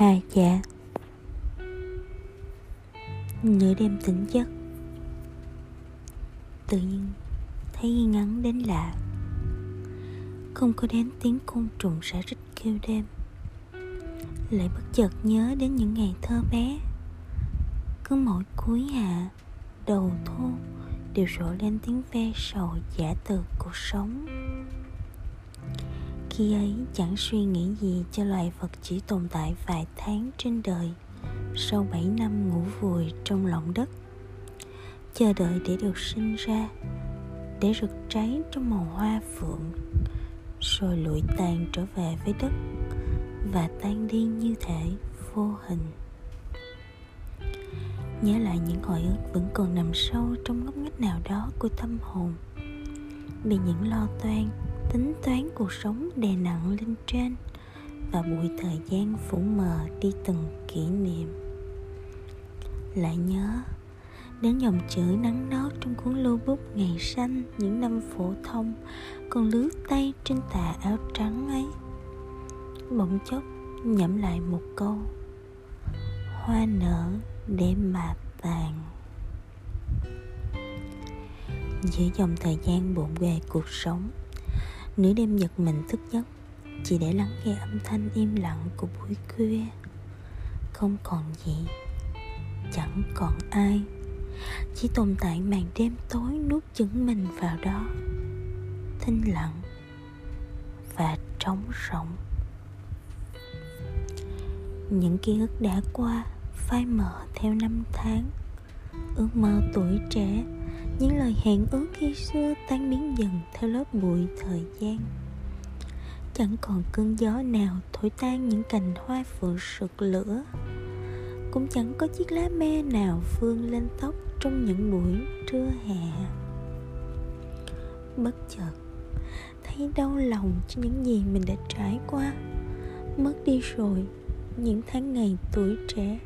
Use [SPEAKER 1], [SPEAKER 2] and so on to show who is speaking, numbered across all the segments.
[SPEAKER 1] Hà dạ Nửa đêm tỉnh giấc, Tự nhiên thấy ngắn đến lạ. Không có đến tiếng côn trùng sẽ rít kêu đêm. Lại bất chợt nhớ đến những ngày thơ bé. Cứ mỗi cuối hạ, Đầu thu Đều rộ lên tiếng ve sầu giả từ cuộc sống khi ấy, chẳng suy nghĩ gì cho loài vật chỉ tồn tại vài tháng trên đời. Sau bảy năm ngủ vùi trong lòng đất, chờ đợi để được sinh ra, để rực cháy trong màu hoa phượng, rồi lụi tàn trở về với đất và tan đi như thể vô hình. Nhớ lại những hồi ức vẫn còn nằm sâu trong ngóc ngách nào đó của tâm hồn. Bị những lo toan tính toán cuộc sống đè nặng lên trên và bụi thời gian phủ mờ đi từng kỷ niệm. Lại nhớ đến dòng chữ nắng nót trong cuốn lưu bút ngày xanh những năm phổ thông còn lướt tay trên tà áo trắng ấy, bỗng chốc nhẩm lại một câu, hoa nở để mà tàn. Giữa dòng thời gian bộn bề cuộc sống nửa đêm giật mình thức giấc, chỉ để lắng nghe âm thanh im lặng của buổi khuya. Không còn gì, chẳng còn ai. Chỉ tồn tại màn đêm tối nuốt chửng mình vào đó. Thinh lặng và trống rỗng. Những ký ức đã qua, phai mờ theo năm tháng. Ước mơ tuổi trẻ những lời hẹn ước khi xưa tan biến dần theo lớp bụi thời gian. Chẳng còn cơn gió nào thổi tan những cành hoa phượng sực lửa. Cũng chẳng có chiếc lá me nào vương lên tóc trong những buổi trưa hè. Bất chợt, thấy đau lòng cho những gì mình đã trải qua. Mất đi rồi, những tháng ngày tuổi trẻ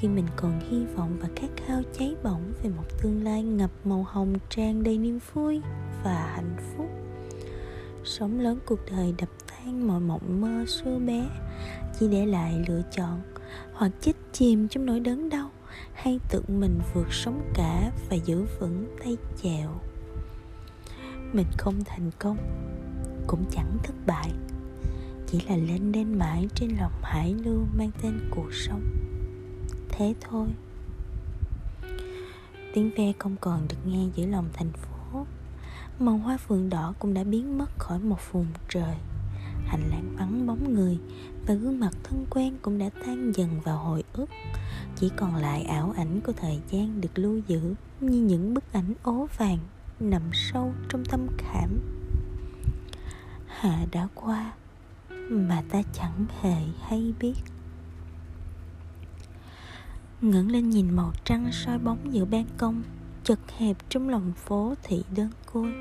[SPEAKER 1] khi mình còn hy vọng và khát khao cháy bỏng về một tương lai ngập màu hồng tràn đầy niềm vui và hạnh phúc. Sống lớn cuộc đời đập tan mọi mộng mơ xưa bé, chỉ để lại lựa chọn. Hoặc chết chìm trong nỗi đớn đau, hay tự mình vượt sống cả và giữ vững tay chèo. Mình không thành công, cũng chẳng thất bại, chỉ là lên đên mãi trên lòng hải lưu mang tên cuộc sống thế thôi. Tiếng ve không còn được nghe giữa lòng thành phố. Màu hoa phượng đỏ cũng đã biến mất khỏi một vùng trời. Hành lang vắng bóng người và gương mặt thân quen cũng đã tan dần vào hồi ức. Chỉ còn lại ảo ảnh của thời gian được lưu giữ như những bức ảnh ố vàng nằm sâu trong tâm khảm. Hạ đã qua mà ta chẳng hề hay biết ngẩng lên nhìn màu trăng soi bóng giữa ban công, chật hẹp trong lòng phố thị đơn côi.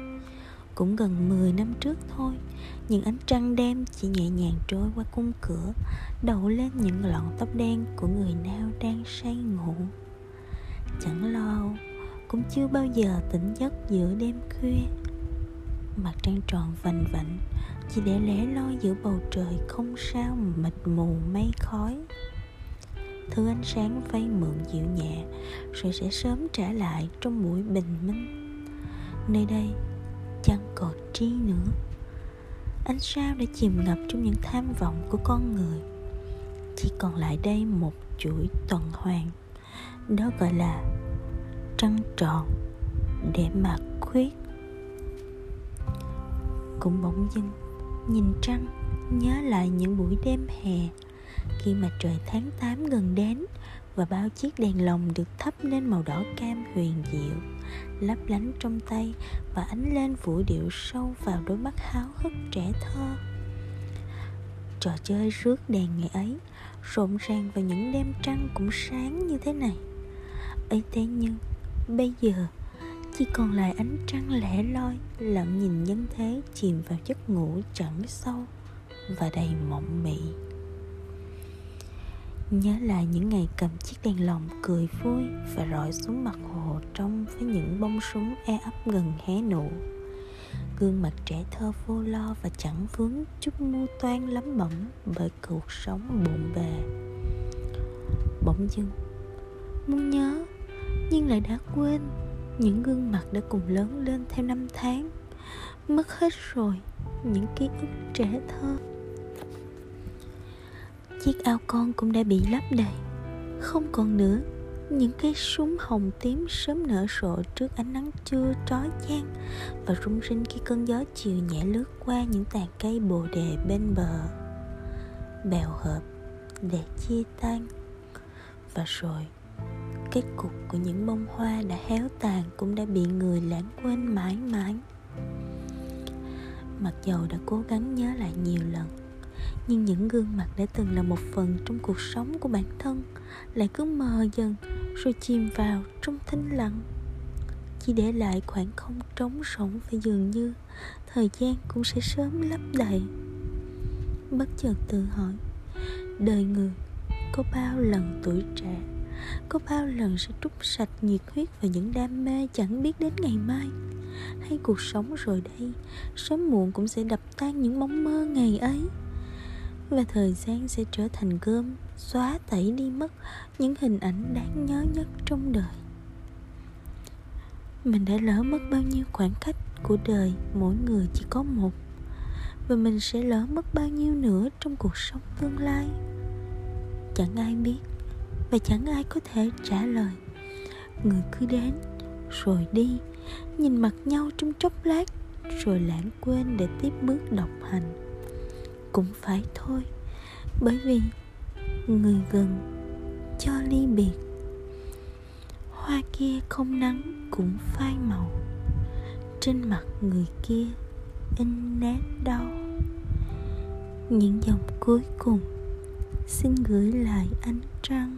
[SPEAKER 1] Cũng gần 10 năm trước thôi, những ánh trăng đêm chỉ nhẹ nhàng trôi qua cung cửa, đậu lên những lọn tóc đen của người nào đang say ngủ. Chẳng lo cũng chưa bao giờ tỉnh giấc giữa đêm khuya. Mặt trăng tròn vành vạnh chỉ để lẻ loi giữa bầu trời không sao mịt mù mây khói thứ ánh sáng vay mượn dịu nhẹ, rồi sẽ sớm trả lại trong buổi bình minh. Nơi đây chẳng còn trí nữa. Ánh sao đã chìm ngập trong những tham vọng của con người. Chỉ còn lại đây một chuỗi tuần hoàn, đó gọi là trăng tròn để mà khuyết. Cũng bỗng dưng, nhìn trăng, nhớ lại những buổi đêm hè khi mà trời tháng 8 gần đến và bao chiếc đèn lồng được thắp lên màu đỏ cam huyền diệu, lấp lánh trong tay và ánh lên vũ điệu sâu vào đôi mắt háo hức trẻ thơ. Trò chơi rước đèn ngày ấy rộn ràng vào những đêm trăng cũng sáng như thế này. Ấy thế nhưng, bây giờ, chỉ còn lại ánh trăng lẻ loi lặng nhìn nhân thế chìm vào giấc ngủ chẳng sâu và đầy mộng mị nhớ lại những ngày cầm chiếc đèn lồng cười vui và rọi xuống mặt hồ trong với những bông súng e ấp gần hé nụ. Gương mặt trẻ thơ vô lo và chẳng vướng chút mưu toan lắm bẩm bởi cuộc sống bộn bề. Bỗng dưng, muốn nhớ, nhưng lại đã quên những gương mặt đã cùng lớn lên theo năm tháng. Mất hết rồi, những ký ức trẻ thơ chiếc ao con cũng đã bị lấp đầy. Không còn nữa, những cây súng hồng tím sớm nở rộ trước ánh nắng trưa trói chang và rung rinh khi cơn gió chiều nhẹ lướt qua những tàn cây bồ đề bên bờ. Bèo hợp, để chia tan. Và rồi kết cục của những bông hoa đã héo tàn cũng đã bị người lãng quên mãi mãi. Mặc dầu đã cố gắng nhớ lại nhiều lần nhưng những gương mặt đã từng là một phần trong cuộc sống của bản thân lại cứ mờ dần rồi chìm vào trong thinh lặng. Chỉ để lại khoảng không trống rỗng và dường như thời gian cũng sẽ sớm lấp đầy. Bất chợt tự hỏi, đời người có bao lần tuổi trẻ, có bao lần sẽ trút sạch nhiệt huyết và những đam mê chẳng biết đến ngày mai? Hay cuộc sống rồi đây, sớm muộn cũng sẽ đập tan những mong mơ ngày ấy? Và thời gian sẽ trở thành gươm xóa tẩy đi mất những hình ảnh đáng nhớ nhất trong đời. Mình đã lỡ mất bao nhiêu khoảng cách của đời, mỗi người chỉ có một. Và mình sẽ lỡ mất bao nhiêu nữa trong cuộc sống tương lai? Chẳng ai biết, và chẳng ai có thể trả lời. Người cứ đến, rồi đi, nhìn mặt nhau trong chốc lát, rồi lãng quên để tiếp bước độc hành cũng phải thôi. Bởi vì người gần cho ly biệt. Hoa kia không nắng cũng phai màu. Trên mặt người kia in nét đau. Những dòng cuối cùng xin gửi lại ánh trăng.